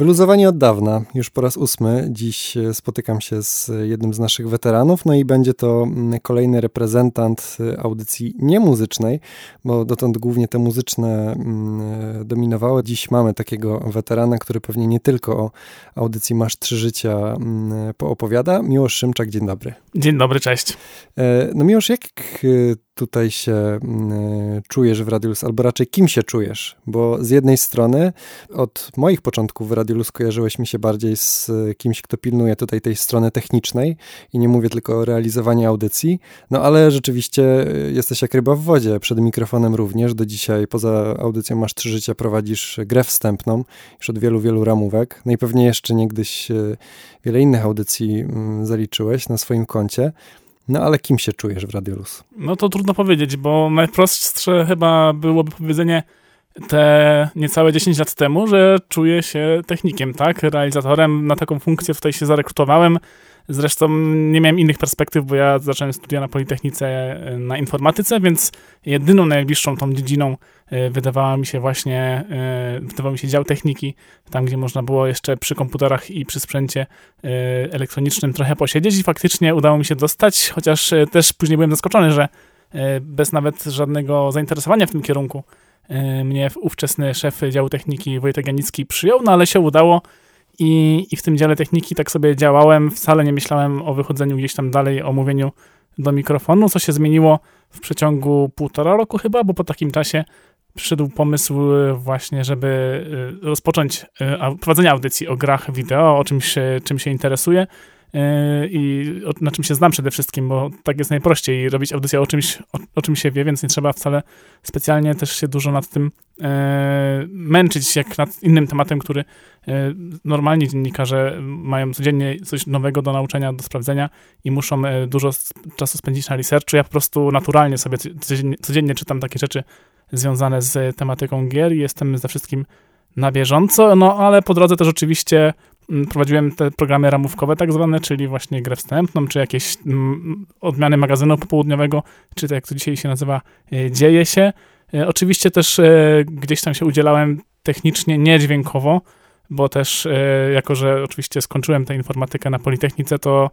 Wyluzowani od dawna, już po raz ósmy. Dziś e, spotykam się z jednym z naszych weteranów, no i będzie to mm, kolejny reprezentant e, audycji niemuzycznej, bo dotąd głównie te muzyczne mm, e, dominowały. Dziś mamy takiego weterana, który pewnie nie tylko o audycji Masz Trzy Życia mm, poopowiada. Miłosz Szymczak, dzień dobry. Dzień dobry, cześć. No Miłosz, jak tutaj się mm, czujesz w Radiolus, albo raczej kim się czujesz? Bo z jednej strony od moich początków w Radiolus kojarzyłeś mi się bardziej z kimś, kto pilnuje tutaj tej strony technicznej i nie mówię tylko o realizowaniu audycji, no ale rzeczywiście jesteś jak ryba w wodzie, przed mikrofonem również, do dzisiaj poza audycją Masz Trzy Życia prowadzisz grę wstępną już od wielu, wielu ramówek, no i pewnie jeszcze niegdyś wiele innych audycji mm, zaliczyłeś na swoim koncie. No ale kim się czujesz w Radiolus? No to trudno powiedzieć, bo najprostsze chyba byłoby powiedzenie te niecałe 10 lat temu, że czuję się technikiem, tak? Realizatorem na taką funkcję tutaj się zarekrutowałem. Zresztą nie miałem innych perspektyw, bo ja zacząłem studia na Politechnice e, na informatyce, więc jedyną najbliższą tą dziedziną e, wydawała mi się właśnie, e, wydawał mi się dział techniki, tam gdzie można było jeszcze przy komputerach i przy sprzęcie elektronicznym trochę posiedzieć i faktycznie udało mi się dostać, chociaż też później byłem zaskoczony, że bez nawet żadnego zainteresowania w tym kierunku mnie ówczesny szef działu techniki Wojtek Janicki przyjął, no ale się udało i, I w tym dziale techniki tak sobie działałem, wcale nie myślałem o wychodzeniu gdzieś tam dalej, o mówieniu do mikrofonu, co się zmieniło w przeciągu półtora roku chyba, bo po takim czasie przyszedł pomysł właśnie, żeby y, rozpocząć prowadzenie audycji o grach wideo, o czymś, czym się interesuje Yy, i na czym się znam przede wszystkim, bo tak jest najprościej robić audycję o czymś, o, o czym się wie, więc nie trzeba wcale specjalnie też się dużo nad tym e, męczyć, jak nad innym tematem, który e, normalni dziennikarze mają codziennie coś nowego do nauczenia, do sprawdzenia i muszą e, dużo czasu spędzić na researchu. Ja po prostu naturalnie sobie codziennie, codziennie czytam takie rzeczy związane z tematyką gier i jestem ze wszystkim na bieżąco, no ale po drodze też oczywiście prowadziłem te programy ramówkowe tak zwane, czyli właśnie grę wstępną, czy jakieś odmiany magazynu popołudniowego, czy to jak to dzisiaj się nazywa, e, dzieje się. E, oczywiście też e, gdzieś tam się udzielałem technicznie, nie dźwiękowo, bo też jako, że oczywiście skończyłem tę informatykę na Politechnice, to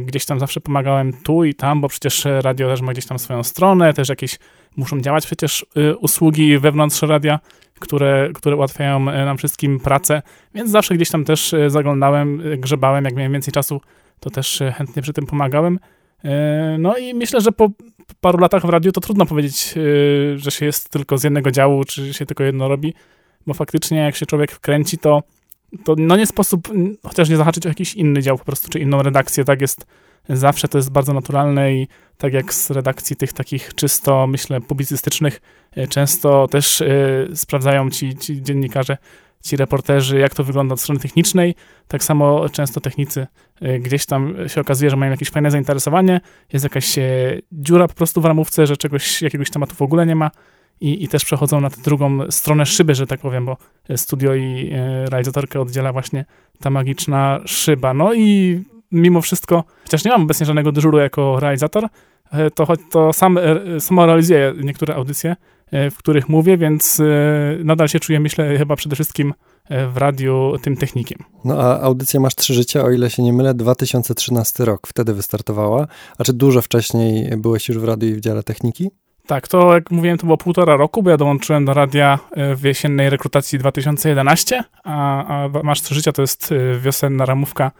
gdzieś tam zawsze pomagałem tu i tam, bo przecież radio też ma gdzieś tam swoją stronę, też jakieś muszą działać przecież usługi wewnątrz radia, które, które ułatwiają e, nam wszystkim pracę, więc zawsze gdzieś tam też e, zaglądałem, e, grzebałem, jak miałem więcej czasu, to też chętnie przy tym pomagałem. No i myślę, że po paru latach w radiu to trudno powiedzieć, że się jest tylko z jednego działu, czy się tylko jedno robi, bo faktycznie jak się człowiek wkręci, to, to no nie sposób chociaż nie zahaczyć o jakiś inny dział po prostu, czy inną redakcję, tak jest. Zawsze to jest bardzo naturalne i tak jak z redakcji tych takich czysto, myślę, publicystycznych, często też y, sprawdzają ci, ci dziennikarze, ci reporterzy, jak to wygląda od strony technicznej. Tak samo często technicy y, gdzieś tam się okazuje, że mają jakieś fajne zainteresowanie, jest jakaś dziura po prostu w ramówce, że czegoś, jakiegoś tematu w ogóle nie ma. I, I też przechodzą na tę drugą stronę szyby, że tak powiem, bo studio i realizatorkę oddziela właśnie ta magiczna szyba. No i mimo wszystko, chociaż nie mam obecnie żadnego dyżuru jako realizator, e, to, to sam, e, samo realizuję niektóre audycje, e, w których mówię, więc nadal się czuję, myślę, chyba przede wszystkim w radiu tym technikiem. No a audycja Masz Trzy Życia, o ile się nie mylę, 2013 rok, wtedy wystartowała. A czy dużo wcześniej byłeś już w radiu i w dziale techniki? Tak, to jak mówiłem, to było półtora roku, bo ja dołączyłem do radia w jesiennej rekrutacji 2011, a, a Masz Trzy Życia to jest wiosenna ramówka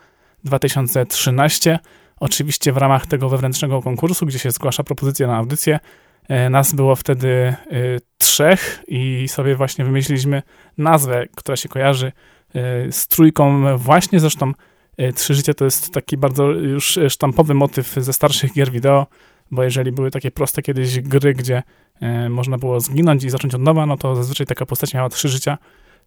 2013. Oczywiście w ramach tego wewnętrznego konkursu, gdzie się zgłasza propozycja na audycję, e, nas było wtedy e, trzech i sobie właśnie wymyśliliśmy nazwę, która się kojarzy e, z trójką właśnie, zresztą Trzy Życie to jest taki bardzo już sztampowy motyw ze starszych gier wideo, bo jeżeli były takie proste kiedyś gry, gdzie można było zginąć i zacząć od nowa, no to zazwyczaj taka postać miała trzy życia,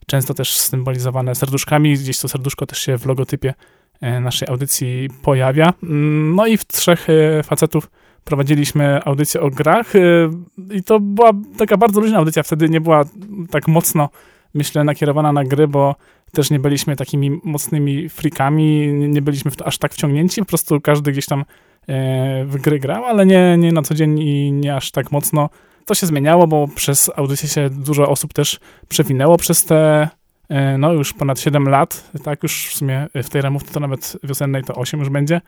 często też symbolizowane serduszkami, gdzieś to serduszko też się w logotypie E, naszej audycji pojawia. Mm, no i w trzech e, facetów prowadziliśmy audycję o grach e, i to była taka bardzo luźna audycja, wtedy nie była tak mocno, myślę, nakierowana na gry, bo też nie byliśmy takimi mocnymi freakami, nie byliśmy aż tak wciągnięci, po prostu każdy gdzieś tam w gry grał, ale nie, nie na co dzień i nie aż tak mocno. To się zmieniało, bo przez audycję się dużo osób też przewinęło przez te no już ponad 7 lat, tak, już w sumie w tej ramówce to nawet wiosennej to 8 już będzie.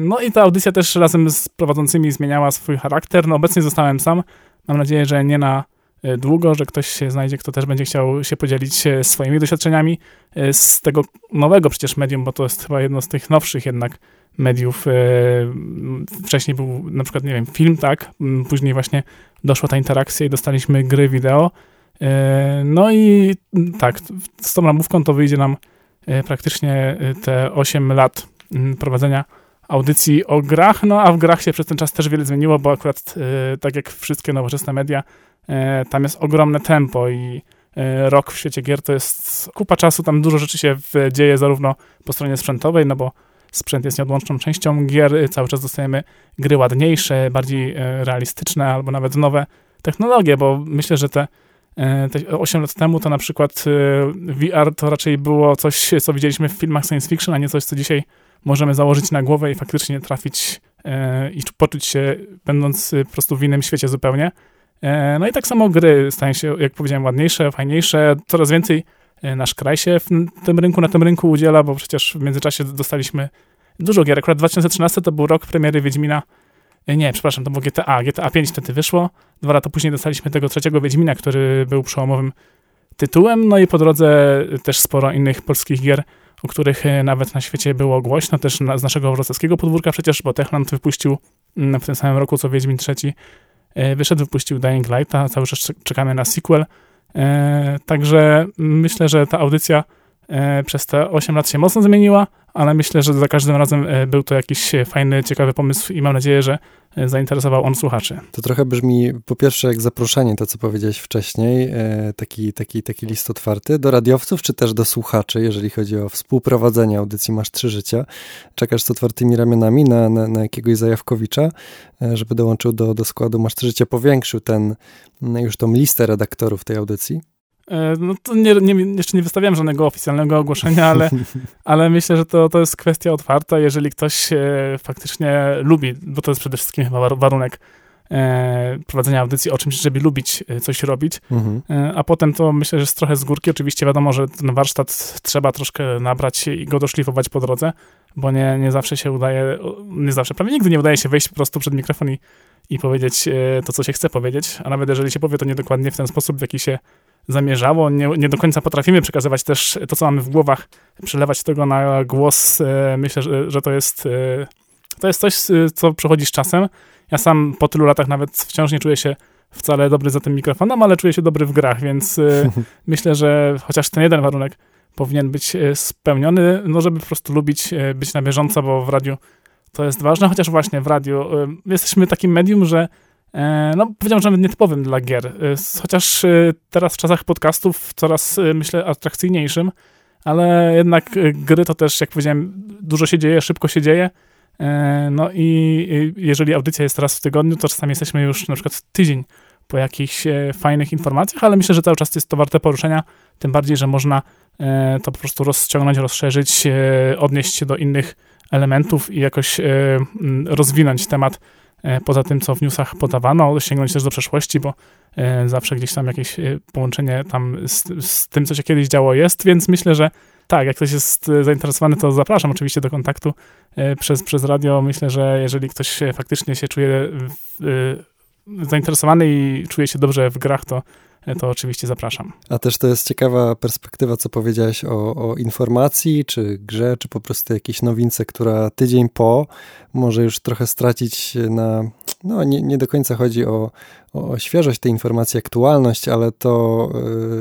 No i ta audycja też razem z prowadzącymi zmieniała swój charakter. No obecnie zostałem sam. Mam nadzieję, że nie na długo, że ktoś się znajdzie, kto też będzie chciał się podzielić swoimi doświadczeniami z tego nowego przecież medium, bo to jest chyba jedno z tych nowszych jednak mediów. E, wcześniej był na przykład, nie wiem, film, tak? Później właśnie doszła ta interakcja i dostaliśmy gry wideo. E, no i tak, z tą ramówką to wyjdzie nam e, praktycznie te 8 lat prowadzenia audycji o grach, no a w grach się przez ten czas też wiele zmieniło, bo akurat tak jak wszystkie nowoczesne media, tam jest ogromne tempo i rok w świecie gier to jest kupa czasu, tam dużo rzeczy się dzieje zarówno po stronie sprzętowej, no bo sprzęt jest nieodłączną częścią gier, cały czas dostajemy gry ładniejsze, bardziej e, realistyczne albo nawet nowe technologie, bo myślę, że te, e, te 8 lat temu to na przykład e, VR to raczej było coś, co widzieliśmy w filmach science fiction, a nie coś, co dzisiaj możemy założyć na głowę i faktycznie trafić i poczuć się, będąc po prostu w innym świecie zupełnie. No i tak samo gry stają się, jak powiedziałem, ładniejsze, fajniejsze, coraz więcej E, nasz kraj się w tym rynku, na tym rynku udziela, bo przecież w międzyczasie dostaliśmy dużo gier. Akurat 2013 to był rok premiery Wiedźmina. E, nie, przepraszam, to było GTA. GTA 5 wtedy wyszło. Dwa lata później dostaliśmy tego trzeciego Wiedźmina, który był przełomowym tytułem. No i po drodze też sporo innych polskich gier, o których e, nawet na świecie było głośno. Też z naszego wrocławskiego podwórka przecież, bo Techland wypuścił mm, w tym samym roku co Wiedźmin trzeci. Wyszedł, wypuścił Dying Lighta. Cały czas czekamy na sequel. E, także myślę, że ta audycja e, przez te 8 lat się mocno zmieniła, ale myślę, że za każdym razem e, był to jakiś fajny, ciekawy pomysł i mam nadzieję, że zainteresował on słuchaczy. To trochę brzmi po pierwsze jak zaproszenie, to co powiedziałeś wcześniej, taki, taki, taki list otwarty do radiowców, czy też do słuchaczy, jeżeli chodzi o współprowadzenie audycji Masz Trzy Życia. Czekasz z otwartymi ramionami na, na, na jakiegoś Zajawkowicza, żeby dołączył do, do składu Masz Trzy Życia, powiększył ten, już tą listę redaktorów tej audycji? E, no to nie, nie, jeszcze nie wystawiałem żadnego oficjalnego ogłoszenia, ale, ale myślę, że to, to jest kwestia otwarta. Jeżeli ktoś faktycznie lubi, bo to jest przede wszystkim chyba warunek e, prowadzenia audycji o czymś, żeby lubić e, coś robić, mhm. e, a potem to myślę, że jest trochę z górki. Oczywiście wiadomo, że ten warsztat trzeba troszkę nabrać i go doszlifować po drodze, bo nie, nie zawsze się udaje, nie zawsze, prawie nigdy nie udaje się wejść po prostu przed mikrofon i i powiedzieć e, to, co się chce powiedzieć, a nawet jeżeli się powie, to nie dokładnie w ten sposób, w jaki się zamierzało. Nie, nie do końca potrafimy przekazywać też to, co mamy w głowach, przelewać tego na głos. E, myślę, że, że to jest e, to jest coś, co przechodzi z czasem. Ja sam po tylu latach nawet wciąż nie czuję się wcale dobry za tym mikrofonem, ale czuję się dobry w grach, więc myślę, że chociaż ten jeden warunek powinien być spełniony, no żeby po prostu lubić być na bieżąco, bo w radiu to jest ważne, chociaż właśnie w radiu jesteśmy takim medium, że e, no, powiedziałbym, że nietypowym dla gier. Y, chociaż y, teraz w czasach podcastów coraz, myślę, atrakcyjniejszym, ale jednak gry to też, jak powiedziałem, dużo się dzieje, szybko się dzieje. E, no i jeżeli audycja jest raz w tygodniu, to czasami jesteśmy już na przykład tydzień po jakichś e, fajnych informacjach, ale myślę, że cały czas jest to warte poruszenia, tym bardziej, że można to po prostu rozciągnąć, rozszerzyć, odnieść się do innych elementów i jakoś e, rozwinąć temat e, poza tym, co w newsach podawano, sięgnąć też do przeszłości, bo e, zawsze gdzieś tam jakieś połączenie tam z, z tym, co się kiedyś działo jest, więc myślę, że tak, jak ktoś jest zainteresowany, to zapraszam oczywiście do kontaktu przez, przez radio. Myślę, że jeżeli ktoś faktycznie się czuje zainteresowany i czuje się dobrze w grach, to to oczywiście zapraszam. A też to jest ciekawa perspektywa, co powiedziałeś o, o informacji, czy grze, czy po prostu jakiejś nowince, która tydzień po może już trochę stracić na no nie, nie do końca chodzi o, o świeżość tej informacji, aktualność, ale to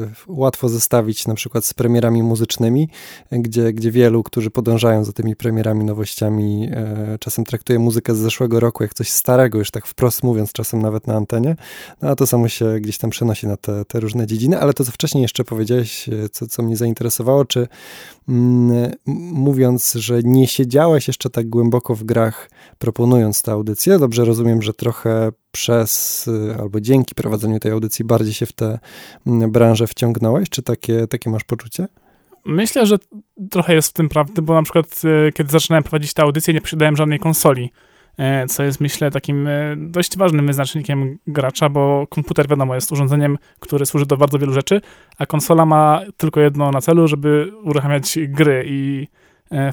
y, łatwo zestawić na przykład z premierami muzycznymi, gdzie, gdzie wielu, którzy podążają za tymi premierami, nowościami, y, czasem traktuje muzykę z zeszłego roku jak coś starego, już tak wprost mówiąc, czasem nawet na antenie, no a to samo się gdzieś tam przenosi na te, te różne dziedziny, ale to, co wcześniej jeszcze powiedziałeś, e, co, co mnie zainteresowało, czy mm, mówiąc, że nie siedziałeś jeszcze tak głęboko w grach, proponując tę audycję, dobrze rozumiem, że trochę przez y, albo dzięki prowadzeniu tej audycji bardziej się w tę mm, branżę wciągnąłeś? Czy takie, takie masz poczucie? Myślę, że trochę jest w tym prawdy, bo na przykład y, kiedy zaczynałem prowadzić tę audycję, nie posiadałem żadnej konsoli. e, co jest myślę takim dość ważnym wyznacznikiem gracza, bo komputer wiadomo jest urządzeniem, które służy do bardzo wielu rzeczy, a konsola ma tylko jedno na celu, żeby uruchamiać gry i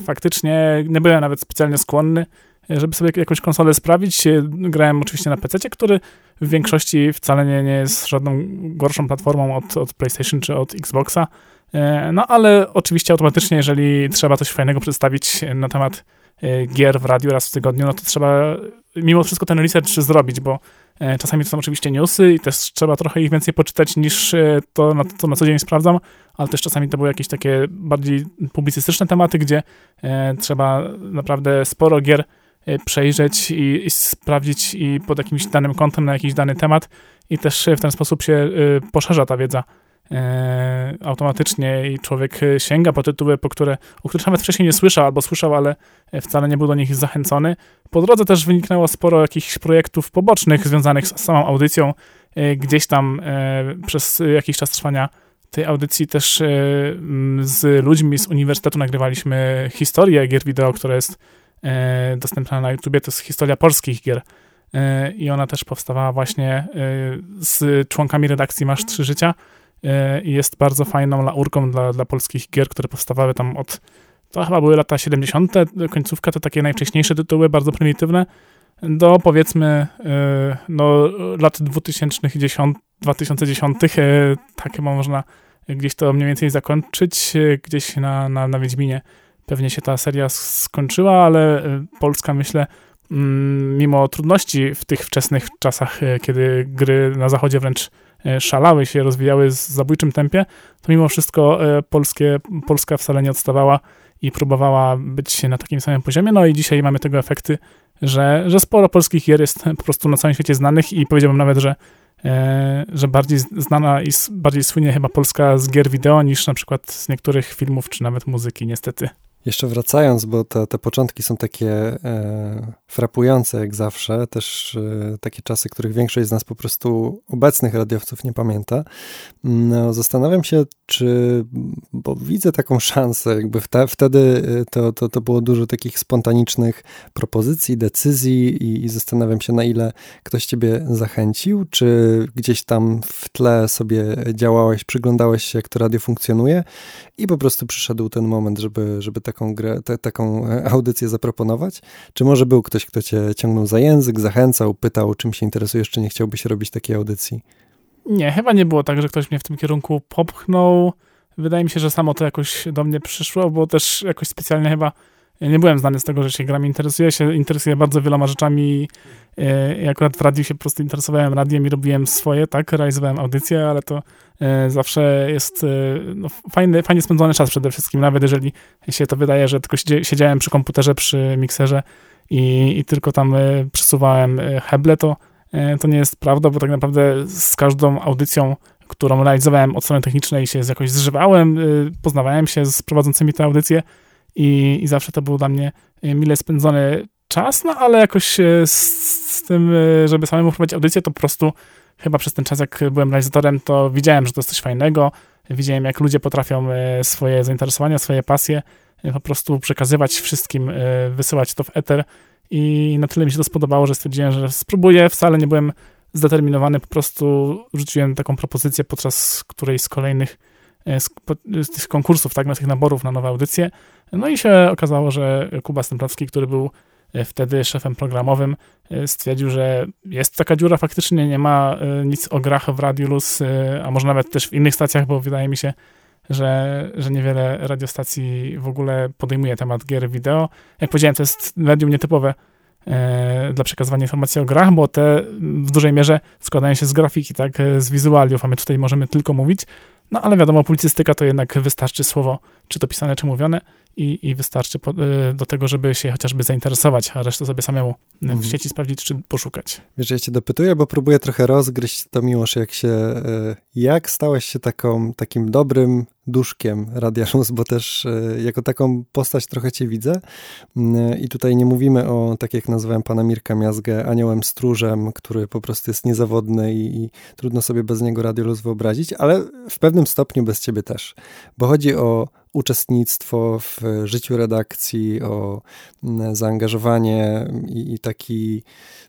faktycznie nie byłem nawet specjalnie skłonny żeby sobie jakąś konsolę sprawić. Grałem oczywiście na PC, który w większości wcale nie, nie jest żadną gorszą platformą od, od PlayStation czy od Xboxa. E, no ale oczywiście automatycznie, jeżeli trzeba coś fajnego przedstawić na temat e, gier w radiu raz w tygodniu, no to trzeba mimo wszystko ten research zrobić, bo e, czasami to są oczywiście newsy i też trzeba trochę ich więcej poczytać niż to, na, to na co dzień sprawdzam, ale też czasami to były jakieś takie bardziej publicystyczne tematy, gdzie trzeba naprawdę sporo gier przejrzeć i, i, sprawdzić i pod jakimś danym kątem na jakiś dany temat i też w ten sposób się poszerza ta wiedza e, automatycznie i człowiek sięga po tytuły, po które, o których nawet wcześniej nie słyszał albo słyszał, ale wcale nie był do nich zachęcony. Po drodze też wyniknęło sporo jakichś projektów pobocznych związanych z samą audycją. E, gdzieś tam e, przez jakiś czas trwania tej audycji też e, z ludźmi z uniwersytetu nagrywaliśmy historię gier wideo, która jest e, dostępna na YouTubie. To jest historia polskich gier e, i ona też powstawała właśnie z członkami redakcji Masz Trzy Życia i jest bardzo fajną laurką dla, dla polskich gier, które powstawały tam od, to chyba były lata 70., końcówka to takie najwcześniejsze tytuły, bardzo prymitywne, do powiedzmy no, lat 2010, 2010 tak można gdzieś to mniej więcej zakończyć, gdzieś na, na, na Wiedźminie pewnie się ta seria skończyła, ale Polska myślę mm, mimo trudności w tych wczesnych czasach, kiedy gry na zachodzie wręcz E, szalały się, rozwijały w zabójczym tempie, to mimo wszystko polskie, Polska wcale nie odstawała i próbowała być na takim samym poziomie. No i dzisiaj mamy tego efekty, że, że sporo polskich gier jest po prostu na całym świecie znanych i powiedziałbym nawet, że, e, że bardziej znana i bardziej słynie chyba Polska z gier wideo niż na przykład z niektórych filmów czy nawet muzyki, niestety. Jeszcze wracając, bo te, te początki są takie e, frapujące jak zawsze, też e, takie czasy, których większość z nas po prostu obecnych radiowców nie pamięta. No, zastanawiam się, czy, bo widzę taką szansę, jakby wte, wtedy e, to, to, to było dużo takich spontanicznych propozycji, decyzji i, i zastanawiam się, na ile ktoś ciebie zachęcił, czy gdzieś tam w tle sobie działałeś, przyglądałeś się, jak to radio funkcjonuje i po prostu przyszedł ten moment, żeby, żeby taką grę, te, taką e, audycję zaproponować? Czy może był ktoś, kto cię ciągnął za język, zachęcał, pytał, czym się interesujesz, czy nie chciałbyś robić takiej audycji? Nie, chyba nie było tak, że ktoś mnie w tym kierunku popchnął. Wydaje mi się, że samo to jakoś do mnie przyszło, bo też jakoś specjalnie chyba nie byłem znany z tego, że się grami interesuję. się interesuję bardzo wieloma rzeczami. E, I akurat w radiu się po prostu interesowałem radiem i robiłem swoje, tak, realizowałem audycje, ale to e, zawsze jest e, no, fajny, fajnie spędzony czas przede wszystkim, nawet jeżeli się to wydaje, że tylko siedziałem przy komputerze, przy mikserze i, i tylko tam przesuwałem heble, to, to nie jest prawda, bo tak naprawdę z każdą audycją, którą realizowałem od strony technicznej się jakoś zżywałem, poznawałem się z prowadzącymi te audycje, i, i zawsze to był dla mnie e, mile spędzony czas, no ale jakoś e, z, z tym, e, żeby samemu prowadzić audycję, to po prostu chyba przez ten czas, jak byłem realizatorem, to widziałem, że to jest coś fajnego, widziałem, jak ludzie potrafią swoje zainteresowania, swoje pasje po prostu przekazywać wszystkim, wysyłać to w eter. I na tyle mi się to spodobało, że stwierdziłem, że spróbuję, wcale nie byłem zdeterminowany, po prostu rzuciłem taką propozycję podczas którejś z kolejnych z, z tych konkursów, tak, na tych naborów na nowe audycje, no i się okazało, że Kuba Stęplowski, który był e, wtedy szefem programowym, e, stwierdził, że jest taka dziura, faktycznie nie ma e, nic o grach w Radiu Luz, a może nawet też w innych stacjach, bo wydaje mi się, że, że niewiele radiostacji w ogóle podejmuje temat gier wideo. Jak powiedziałem, to jest medium nietypowe dla przekazywania informacji o grach, bo te w dużej mierze składają się z grafiki, tak, z wizualiów, a my tutaj możemy tylko mówić. No ale wiadomo, publicystyka to jednak wystarczy słowo, czy to pisane, czy mówione i, i wystarczy po, y, do tego, żeby się chociażby zainteresować, a resztę sobie samemu w mhm. sieci sprawdzić, czy poszukać. Wiesz, ja cię dopytuję, bo próbuję trochę rozgryźć to Miłosz, jak się, y, jak stałeś się taką, takim dobrym duszkiem Radia Luz, bo też y, jako taką postać trochę cię widzę. I tutaj nie mówimy o, tak jak nazwałem pana Mirka Miazgę, aniołem stróżem, który po prostu jest niezawodny i, i trudno sobie bez niego Radio Luz wyobrazić, ale w pewnym stopniu bez ciebie też, bo chodzi o uczestnictwo w życiu redakcji, o zaangażowanie i, i taki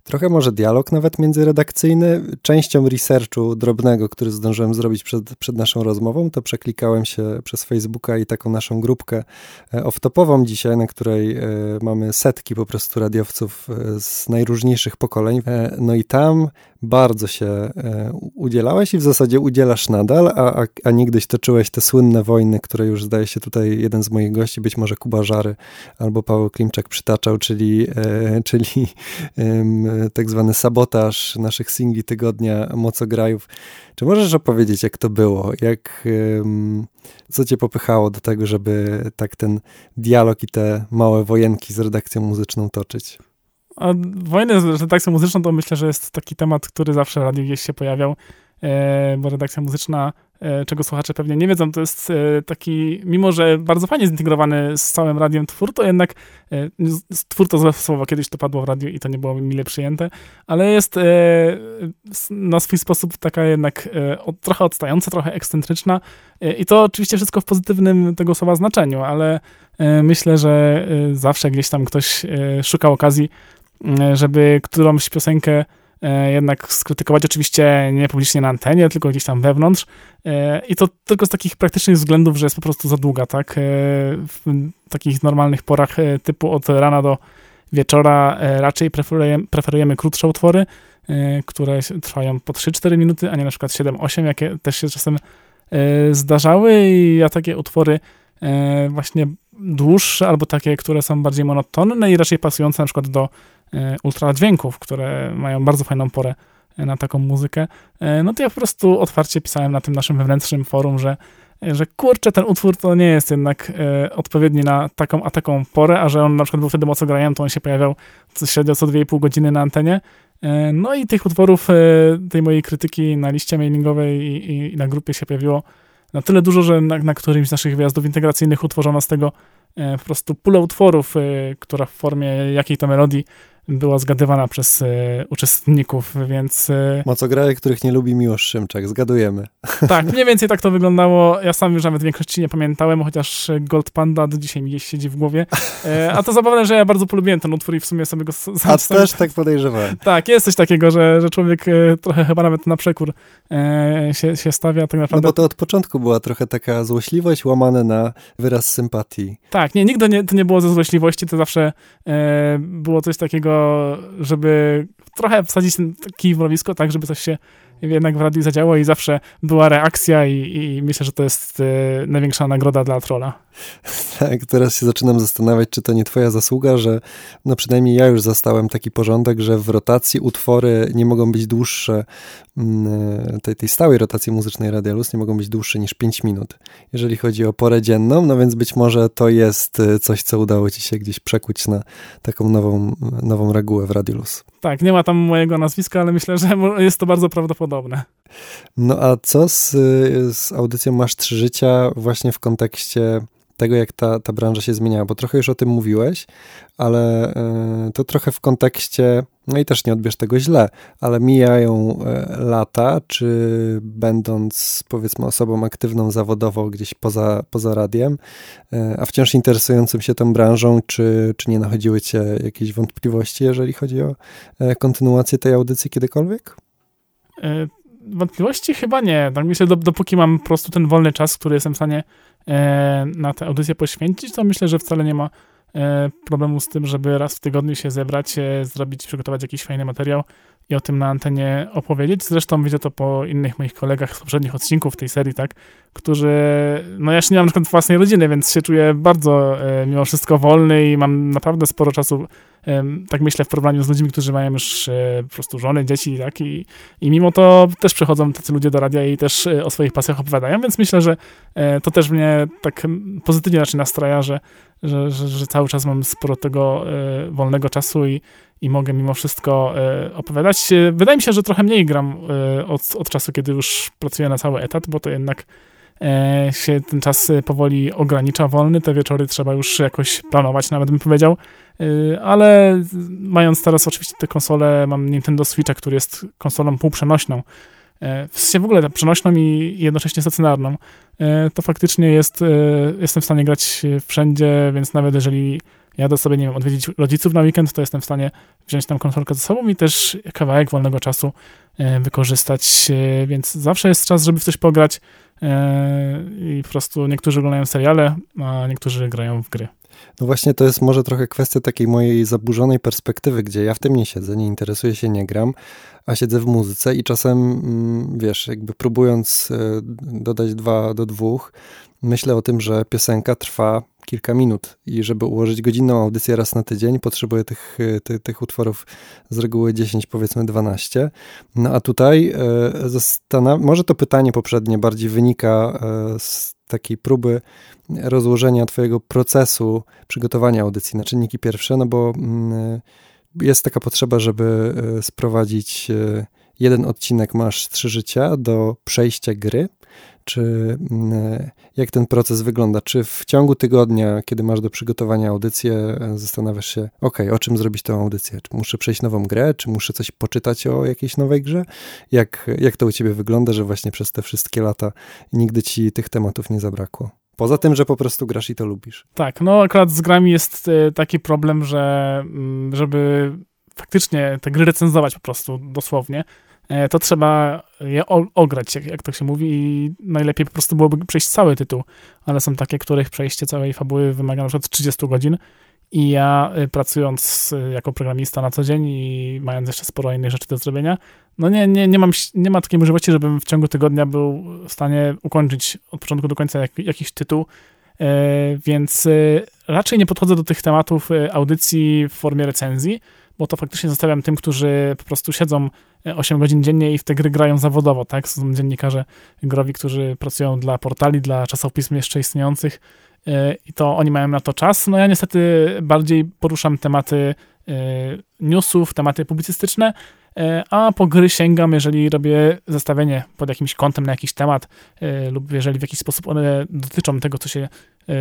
trochę może dialog nawet międzyredakcyjny. Częścią researchu drobnego, który zdążyłem zrobić przed, przed naszą rozmową, to przeklikałem się przez Facebooka i taką naszą grupkę e, off-topową dzisiaj, na której e, mamy setki po prostu radiowców e, z najróżniejszych pokoleń. No i tam bardzo się udzielałeś i w zasadzie udzielasz nadal, a, a, a niegdyś toczyłeś te słynne wojny, które już zdaje się tutaj jeden z moich gości, być może Kuba Żary albo Paweł Klimczak przytaczał, czyli, czyli tak zwany sabotaż naszych singli tygodnia Mocograjów. Czy możesz opowiedzieć, jak to było? Jak, co cię popychało do tego, żeby tak ten dialog i te małe wojenki z redakcją muzyczną toczyć? A wojny z redakcją muzyczną to myślę, że jest taki temat, który zawsze w radiu gdzieś się pojawiał, e, bo redakcja muzyczna E, czego słuchacze pewnie nie wiedzą, to jest e, taki, mimo że bardzo fajnie zintegrowany z całym radiem twór, to jednak, e, twór to złe słowo, kiedyś to padło w radiu i to nie było mile przyjęte, ale jest na swój sposób taka jednak trochę odstająca, trochę ekscentryczna i to oczywiście wszystko w pozytywnym tego słowa znaczeniu, ale myślę, że zawsze gdzieś tam ktoś szukał okazji, żeby którąś piosenkę E, jednak skrytykować oczywiście nie publicznie na antenie, tylko gdzieś tam wewnątrz. E, I to tylko z takich praktycznych względów, że jest po prostu za długa, tak? E, w takich normalnych porach typu od rana do wieczora raczej preferujemy, preferujemy krótsze utwory, które trwają po 3-4 minuty, a nie na przykład 7-8, jakie też się czasem zdarzały i ja takie utwory właśnie dłuższe albo takie, które są bardziej monotonne i raczej pasujące na przykład do E, ultradźwięków, które mają bardzo fajną porę e, na taką muzykę, e, no to ja po prostu otwarcie pisałem na tym naszym wewnętrznym forum, że, że kurczę, ten utwór to nie jest jednak odpowiedni na taką a taką porę, a że on na przykład był wtedy mocno grajem, to on się pojawiał średnio co 2,5 godziny na antenie. No i tych utworów, tej mojej krytyki na liście mailingowej i, i na grupie się pojawiło na tyle dużo, że na, na którymś z naszych wyjazdów integracyjnych utworzono z tego po prostu pulę utworów, która w formie jakiej to melodii była zgadywana przez e, uczestników, więc... E, Mocograje, których nie lubi Miłosz Szymczak, zgadujemy. Tak, mniej więcej tak to wyglądało. Ja sam już nawet większości nie pamiętałem, chociaż Gold Panda do dzisiaj mi gdzieś siedzi w głowie. E, a to zabawne, że ja bardzo polubiłem ten utwór i w sumie sobie go... Sam, a sam, też tak podejrzewałem. Tak, jest coś takiego, że, że człowiek trochę chyba nawet na przekór się, się stawia tak naprawdę. No bo to od początku była trochę taka złośliwość łamane na wyraz sympatii. Tak, nie, nigdy nie, to nie było ze złośliwości, to zawsze było coś takiego żeby trochę wsadzić ten kij w mrowisko, tak, żeby coś się jednak w radiu zadziało i zawsze była reakcja i, i myślę, że to jest e, największa nagroda dla trola. Tak, teraz się zaczynam zastanawiać, czy to nie twoja zasługa, że no przynajmniej ja już zastałem taki porządek, że w rotacji utwory nie mogą być dłuższe, mm, e, tej, tej stałej rotacji muzycznej Radialus nie mogą być dłuższe niż 5 minut, jeżeli chodzi o porę dzienną, no więc być może to jest e, coś, co udało ci się gdzieś przekuć na taką nową, nową regułę w Radiolus. Tak, nie ma tam mojego nazwiska, ale myślę, że jest to bardzo prawdopodobne. No a co z, z audycją Masz Trzy Życia właśnie w kontekście tego, jak ta, ta branża się zmieniała, bo trochę już o tym mówiłeś, ale y, to trochę w kontekście, no i też nie odbierz tego źle, ale mijają y, lata, czy będąc powiedzmy osobą aktywną zawodowo gdzieś poza, poza radiem, y, a wciąż interesującym się tą branżą, czy, czy nie nachodziły cię jakieś wątpliwości, jeżeli chodzi o kontynuację tej audycji kiedykolwiek? Wątpliwości chyba nie. Tak myślę, dopóki mam po prostu ten wolny czas, który jestem w stanie E, na tę audycję poświęcić, to myślę, że wcale nie ma e, problemu z tym, żeby raz w tygodniu się zebrać, e, zrobić, przygotować jakiś fajny materiał i o tym na antenie opowiedzieć. Zresztą widzę to po innych moich kolegach z poprzednich odcinków tej serii, tak, którzy, no ja się nie mam na przykład własnej rodziny, więc się czuję bardzo mimo wszystko wolny i mam naprawdę sporo czasu tak myślę w porównaniu z ludźmi, którzy mają już e, po prostu żony, dzieci, tak, i, i mimo to też przychodzą tacy ludzie do radia i też e, o swoich pasjach opowiadają, więc myślę, że e, to też mnie tak pozytywnie raczej nastraja, że, że, że, że cały czas mam sporo tego wolnego czasu i, i mogę mimo wszystko opowiadać. Wydaje mi się, że trochę mniej gram od, od czasu, kiedy już pracuję na cały etat, bo to jednak e, się ten czas powoli ogranicza. Wolny, te wieczory trzeba już jakoś planować, nawet bym powiedział, e, ale mając teraz oczywiście te konsole, mam Nintendo Switcha, który jest konsolą półprzenośną, e, w sensie w ogóle przenośną i jednocześnie stacjonarną, e, to faktycznie jest, e, jestem w stanie grać wszędzie, więc nawet jeżeli jadę sobie, nie wiem, odwiedzić rodziców na weekend, to jestem w stanie wziąć tam konsolkę ze sobą i też kawałek wolnego czasu wykorzystać, więc zawsze jest czas, żeby w coś pograć i po prostu niektórzy oglądają seriale, a niektórzy grają w gry. No właśnie to jest może trochę kwestia takiej mojej zaburzonej perspektywy, gdzie ja w tym nie siedzę, nie interesuję się, nie gram, a siedzę w muzyce i czasem, mm, wiesz, jakby próbując e, dodać dwa do dwóch, myślę o tym, że piosenka trwa kilka minut i żeby ułożyć godzinną audycję raz na tydzień, potrzebuję tych, e, ty, tych utworów z reguły 10, powiedzmy 12. No a tutaj e, zastanawiam, może to pytanie poprzednie bardziej wynika e, z takiej próby rozłożenia twojego procesu przygotowania audycji na czynniki pierwsze, no bo mm, jest taka potrzeba, żeby sprowadzić jeden odcinek Masz trzy życia do przejścia gry, czy mm, e, jak ten proces wygląda? Czy w ciągu tygodnia, kiedy masz do przygotowania audycję, zastanawiasz się, ok, o czym zrobić tę audycję? Czy muszę przejść nową grę? Czy muszę coś poczytać o jakiejś nowej grze? Jak, jak to u ciebie wygląda, że właśnie przez te wszystkie lata nigdy ci tych tematów nie zabrakło? Poza tym, że po prostu grasz i to lubisz. Tak, no akurat z grami jest e, taki problem, że mm, żeby faktycznie te gry recenzować po prostu dosłownie, e, to trzeba je ograć, jak, jak to się mówi i najlepiej po prostu byłoby przejść cały tytuł, ale są takie, których przejście całej fabuły wymaga na przykład 30 godzin. I ja y, pracując y, jako programista na co dzień i mając jeszcze sporo innych rzeczy do zrobienia, no nie, nie, nie, mam, nie ma takiej możliwości, żebym w ciągu tygodnia był w stanie ukończyć od początku do końca jak, jakiś tytuł, e, więc y, raczej nie podchodzę do tych tematów audycji w formie recenzji, bo to faktycznie zostawiam tym, którzy po prostu siedzą 8 godzin dziennie i w te gry grają zawodowo, tak? Są dziennikarze growi, którzy pracują dla portali, dla czasopism jeszcze istniejących, i to oni mają na to czas. No ja niestety bardziej poruszam tematy e, newsów, tematy publicystyczne, e, a po gry sięgam, jeżeli robię zestawienie pod jakimś kątem na jakiś temat e, lub jeżeli w jakiś sposób one dotyczą tego, co się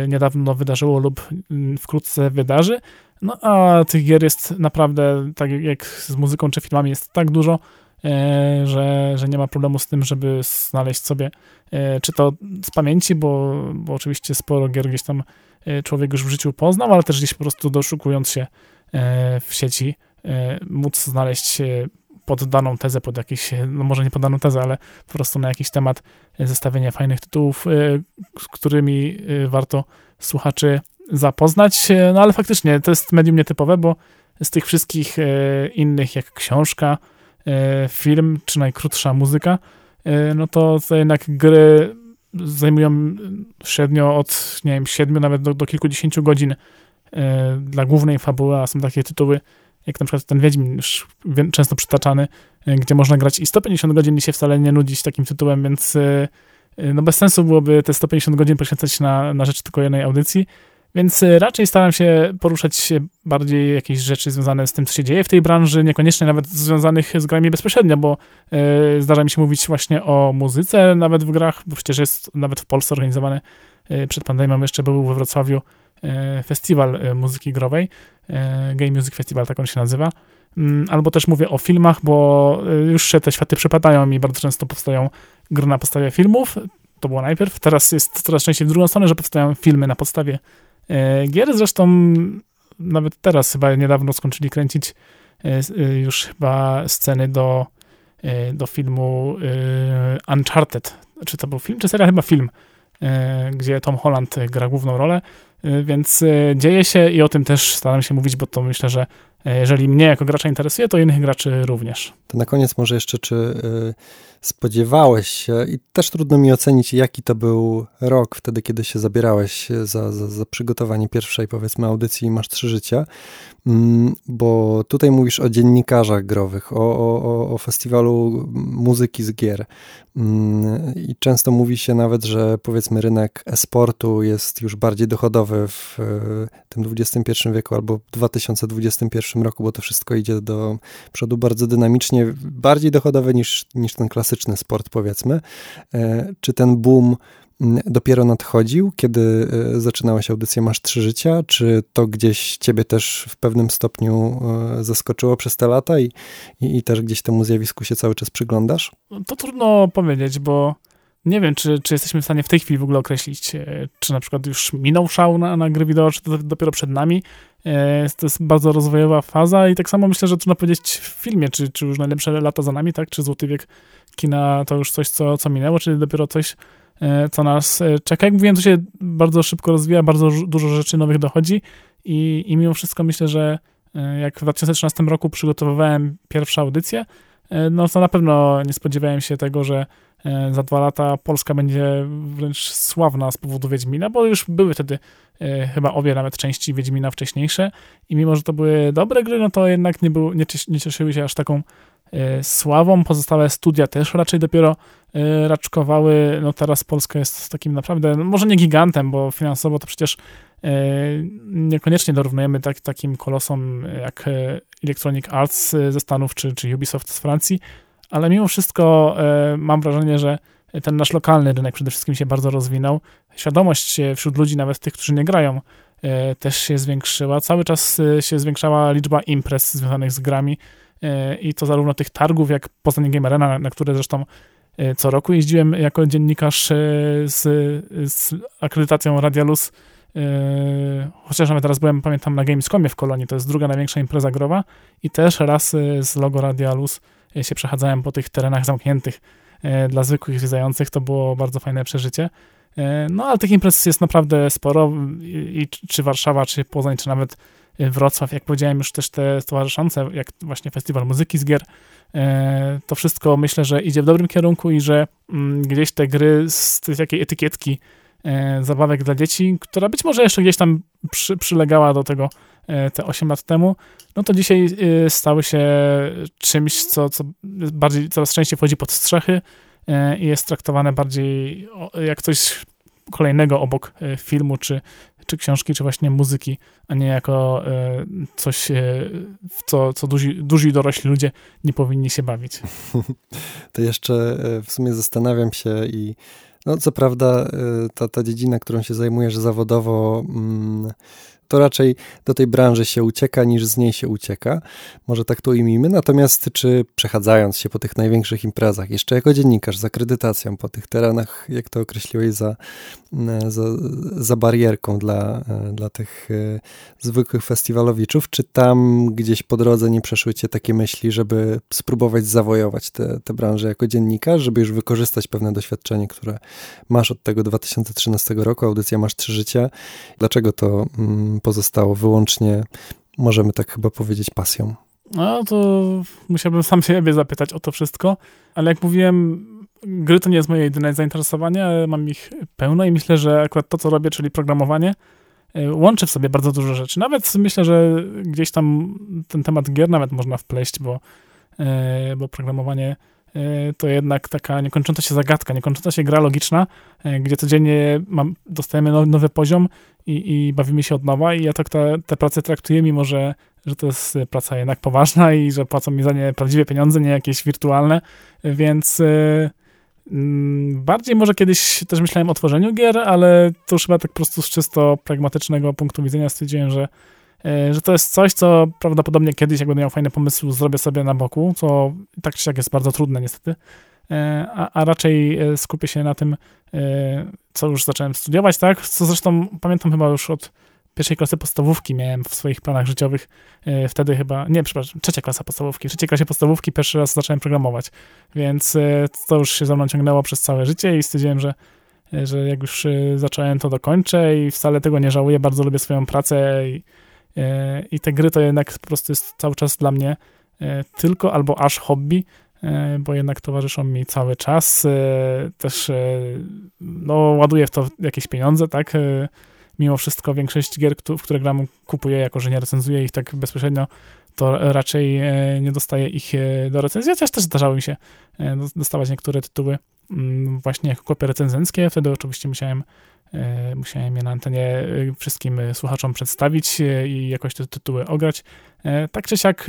niedawno wydarzyło lub mm, wkrótce wydarzy. No a tych gier jest naprawdę, tak jak z muzyką czy filmami, jest tak dużo, E, że, że nie ma problemu z tym, żeby znaleźć sobie, e, czy to z pamięci, bo, bo oczywiście sporo gier gdzieś tam e, człowiek już w życiu poznał, ale też gdzieś po prostu doszukując się w sieci, móc znaleźć pod daną tezę, pod jakiś, no może nie pod daną tezę, ale po prostu na jakiś temat zestawienia fajnych tytułów, z którymi warto słuchaczy zapoznać. No ale faktycznie to jest medium nietypowe, bo z tych wszystkich innych, jak książka, E, film, czy najkrótsza muzyka, e, no to, to jednak gry zajmują średnio od, nie wiem, siedmiu nawet do, do kilkudziesięciu godzin e, dla głównej fabuły, a są takie tytuły, jak na przykład ten Wiedźmin, już często przytaczany, gdzie można grać i 150 godzin i się wcale nie nudzić takim tytułem, więc no bez sensu byłoby te 150 godzin poświęcać na, na rzeczy tylko jednej audycji, więc raczej staram się poruszać się bardziej jakieś rzeczy związane z tym, co się dzieje w tej branży, niekoniecznie nawet związanych z grami bezpośrednio, bo y, zdarza mi się mówić właśnie o muzyce nawet w grach, bo przecież jest nawet w Polsce organizowany y, przed pandemią jeszcze był we Wrocławiu festiwal y, muzyki growej, y, Game Music Festival, tak on się nazywa. Mm, albo też mówię o filmach, bo już się te światy przepadają i bardzo często powstają gry na podstawie filmów. To było najpierw. Teraz jest coraz częściej w drugą stronę, że powstają filmy na podstawie E, gier zresztą nawet teraz chyba niedawno skończyli kręcić e, e, już chyba sceny do, do filmu Uncharted. Czy to był film, czy seria? Chyba film, gdzie Tom Holland gra główną rolę, więc dzieje się i o tym też staram się mówić, bo to myślę, że jeżeli mnie jako gracza interesuje, to innych graczy również. To na koniec może jeszcze, czy spodziewałeś się i też trudno mi ocenić, jaki to był rok wtedy, kiedy się zabierałeś za, za, za przygotowanie pierwszej, powiedzmy, audycji Masz Trzy Życia, mm, bo tutaj mówisz o dziennikarzach growych, o, o, o festiwalu muzyki z gier. Mm, i często mówi się nawet, że powiedzmy rynek e-sportu jest już bardziej dochodowy w e, tym XXI wieku albo w 2021 roku, bo to wszystko idzie do przodu bardzo dynamicznie, bardziej dochodowy niż, niż ten klasyczny klasyczny sport, powiedzmy. E, czy ten boom dopiero nadchodził, kiedy zaczynałeś audycję Masz Trzy Życia? Czy to gdzieś ciebie też w pewnym stopniu zaskoczyło przez te lata i, i, i też gdzieś temu zjawisku się cały czas przyglądasz? To trudno powiedzieć, bo nie wiem, czy, czy jesteśmy w stanie w tej chwili w ogóle określić, e, czy na przykład już minął szał na, na gry wideo, czy to dopiero przed nami. E, to jest bardzo rozwojowa faza i tak samo myślę, że trudno powiedzieć w filmie, czy, czy już najlepsze lata za nami, tak? Czy Złoty Wiek kina to już coś, co, co minęło, czy dopiero coś, e, co nas czeka. Jak mówiłem, to się bardzo szybko rozwija, bardzo dużo rzeczy nowych dochodzi i, i mimo wszystko myślę, że jak w 2013 roku przygotowywałem pierwszą audycję, no to na pewno nie spodziewałem się tego, że E, za dwa lata Polska będzie wręcz sławna z powodu Wiedźmina, bo już były wtedy e, chyba obie nawet części Wiedźmina wcześniejsze i mimo, że to były dobre gry, no to jednak nie, był, nie, cieszyły się aż taką e, sławą. Pozostałe studia też raczej dopiero raczkowały. No teraz Polska jest takim naprawdę, no może nie gigantem, bo finansowo to przecież niekoniecznie dorównujemy tak, takim kolosom jak Electronic Arts ze Stanów czy, czy Ubisoft z Francji, ale mimo wszystko e, mam wrażenie, że ten nasz lokalny rynek przede wszystkim się bardzo rozwinął. Świadomość wśród ludzi, nawet tych, którzy nie grają, e, też się zwiększyła. Cały czas e, się zwiększała liczba imprez związanych z grami i to zarówno tych targów, jak Poznań Game Arena, na, które zresztą co roku jeździłem jako dziennikarz z, z akredytacją Radialus, chociaż nawet teraz byłem, pamiętam, na Gamescomie w Kolonii, to jest druga największa impreza growa. I też raz z logo Radialus się przechadzałem po tych terenach zamkniętych e, dla zwykłych zwiedzających, to było bardzo fajne przeżycie. E, no ale tych imprez jest naprawdę sporo. I czy Warszawa, czy Poznań, czy nawet Wrocław, jak powiedziałem już też te towarzyszące, jak właśnie Festiwal Muzyki z Gier, e, to wszystko myślę, że idzie w dobrym kierunku i że mm, gdzieś te gry z takiej etykietki zabawek dla dzieci, która być może jeszcze gdzieś tam przy, przylegała do tego te 8 lat temu, no to dzisiaj stały się czymś, co, co bardziej, coraz częściej wchodzi pod strzechy i jest traktowane bardziej jak coś kolejnego obok filmu, czy, czy książki, czy właśnie muzyki, a nie jako coś, w co, co duzi, duzi dorośli ludzie nie powinni się bawić. To jeszcze w sumie zastanawiam się i no co prawda ta, ta dziedzina, którą się zajmujesz zawodowo, mm, to raczej do tej branży się ucieka, niż z niej się ucieka. Może tak to ujmijmy. Natomiast czy przechadzając się po tych największych imprezach, jeszcze jako dziennikarz z akredytacją po tych terenach, jak to określiłeś, za, e, za, za barierką dla, e, dla tych e, zwykłych festiwalowiczów, czy tam gdzieś po drodze nie przeszły cię takie myśli, żeby spróbować zawojować tę branżę jako dziennikarz, żeby już wykorzystać pewne doświadczenie, które masz od tego 2013 roku, audycja Masz Trzy Życia. Dlaczego to mm, pozostało wyłącznie, możemy tak chyba powiedzieć, pasją. No to musiałbym sam siebie zapytać o to wszystko, ale jak mówiłem, gry to nie jest moje jedyne zainteresowanie, mam ich pełno i myślę, że akurat to, co robię, czyli programowanie, e, łączy w sobie bardzo dużo rzeczy. Nawet myślę, że gdzieś tam ten temat gier nawet można wpleść, bo, e, bo programowanie to jednak taka niekończąca się zagadka, niekończąca się gra logiczna, e, gdzie codziennie mam, dostajemy nowy, nowy poziom i, i, bawimy się od nowa i ja tak te, te prace traktuję, mimo że, że to jest praca jednak poważna i że płacą mi za nie prawdziwe pieniądze, nie jakieś wirtualne, więc yy, bardziej może kiedyś też myślałem o tworzeniu gier, ale to już chyba tak po prostu z czysto pragmatycznego punktu widzenia stwierdziłem, że E, że to jest coś, co prawdopodobnie kiedyś, jak będę miał fajny pomysł, zrobię sobie na boku, co tak czy siak jest bardzo trudne niestety, e, a, a raczej e, skupię się na tym, co już zacząłem studiować, tak, co zresztą pamiętam chyba już od pierwszej klasy podstawówki miałem w swoich planach życiowych, wtedy chyba, nie, przepraszam, trzecia klasa podstawówki, w trzeciej klasie podstawówki pierwszy raz zacząłem programować, więc to już się za mną ciągnęło przez całe życie i stwierdziłem, że że jak już zacząłem, to dokończę i wcale tego nie żałuję, bardzo lubię swoją pracę i E, I te gry to jednak po prostu jest cały czas dla mnie e, tylko albo aż hobby, e, bo jednak towarzyszą mi cały czas. Też no, ładuję w to jakieś pieniądze, tak? Mimo wszystko większość gier, w które gram, kupuję, jako że nie recenzuję ich tak bezpośrednio, to raczej nie dostaję ich do recenzji, chociaż też zdarzało mi się dostawać niektóre tytuły mm, właśnie jako kopie recenzenckie. Wtedy oczywiście musiałem E, musiałem je na antenie e, wszystkim e, słuchaczom przedstawić i jakoś te tytuły ograć. Tak czy siak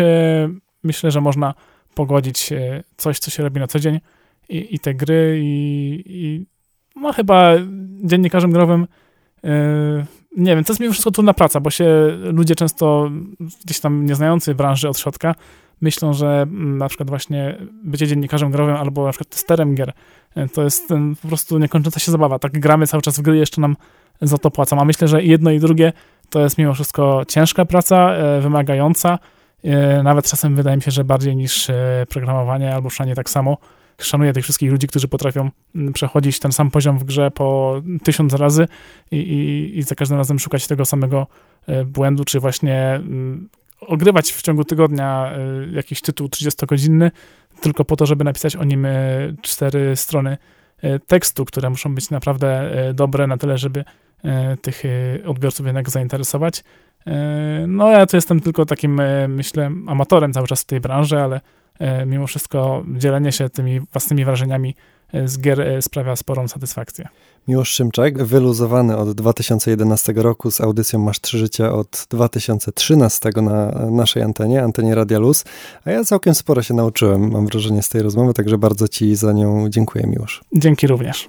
myślę, że można pogodzić coś, co się robi na co dzień i, i te gry i, i no chyba dziennikarzem growym nie wiem, to jest mimo wszystko trudna praca, bo się ludzie często gdzieś tam nieznający branży od środka myślą, że mm, na przykład właśnie bycie dziennikarzem growym albo na przykład testerem gier e, to jest po prostu niekończąca się zabawa. Tak gramy cały czas w gry, jeszcze nam za to płacą. A myślę, że jedno i drugie to jest mimo wszystko ciężka praca, e, wymagająca. E, nawet czasem wydaje mi się, że bardziej niż programowanie albo szanie tak samo. Szanuję tych wszystkich ludzi, którzy potrafią mm, przechodzić ten sam poziom w grze po tysiąc razy i, i, i za każdym razem szukać tego samego błędu, czy właśnie mm, ogrywać w ciągu tygodnia y, jakiś tytuł 30-godzinny, tylko po to, żeby napisać o nim y, cztery strony y, tekstu, które muszą być naprawdę dobre na tyle, żeby tych odbiorców jednak zainteresować. No ja tu jestem tylko takim, myślę, amatorem cały czas w tej branży, ale mimo wszystko dzielenie się tymi własnymi wrażeniami z gier sprawia sporą satysfakcję. Miłosz Szymczak, wyluzowany od 2011 roku z audycją Masz Trzy Życia od 2013 na naszej antenie, antenie Radia Luz, a ja całkiem sporo się nauczyłem, mam wrażenie, z tej rozmowy, także bardzo Ci za nią dziękuję, Miłosz. Dzięki również.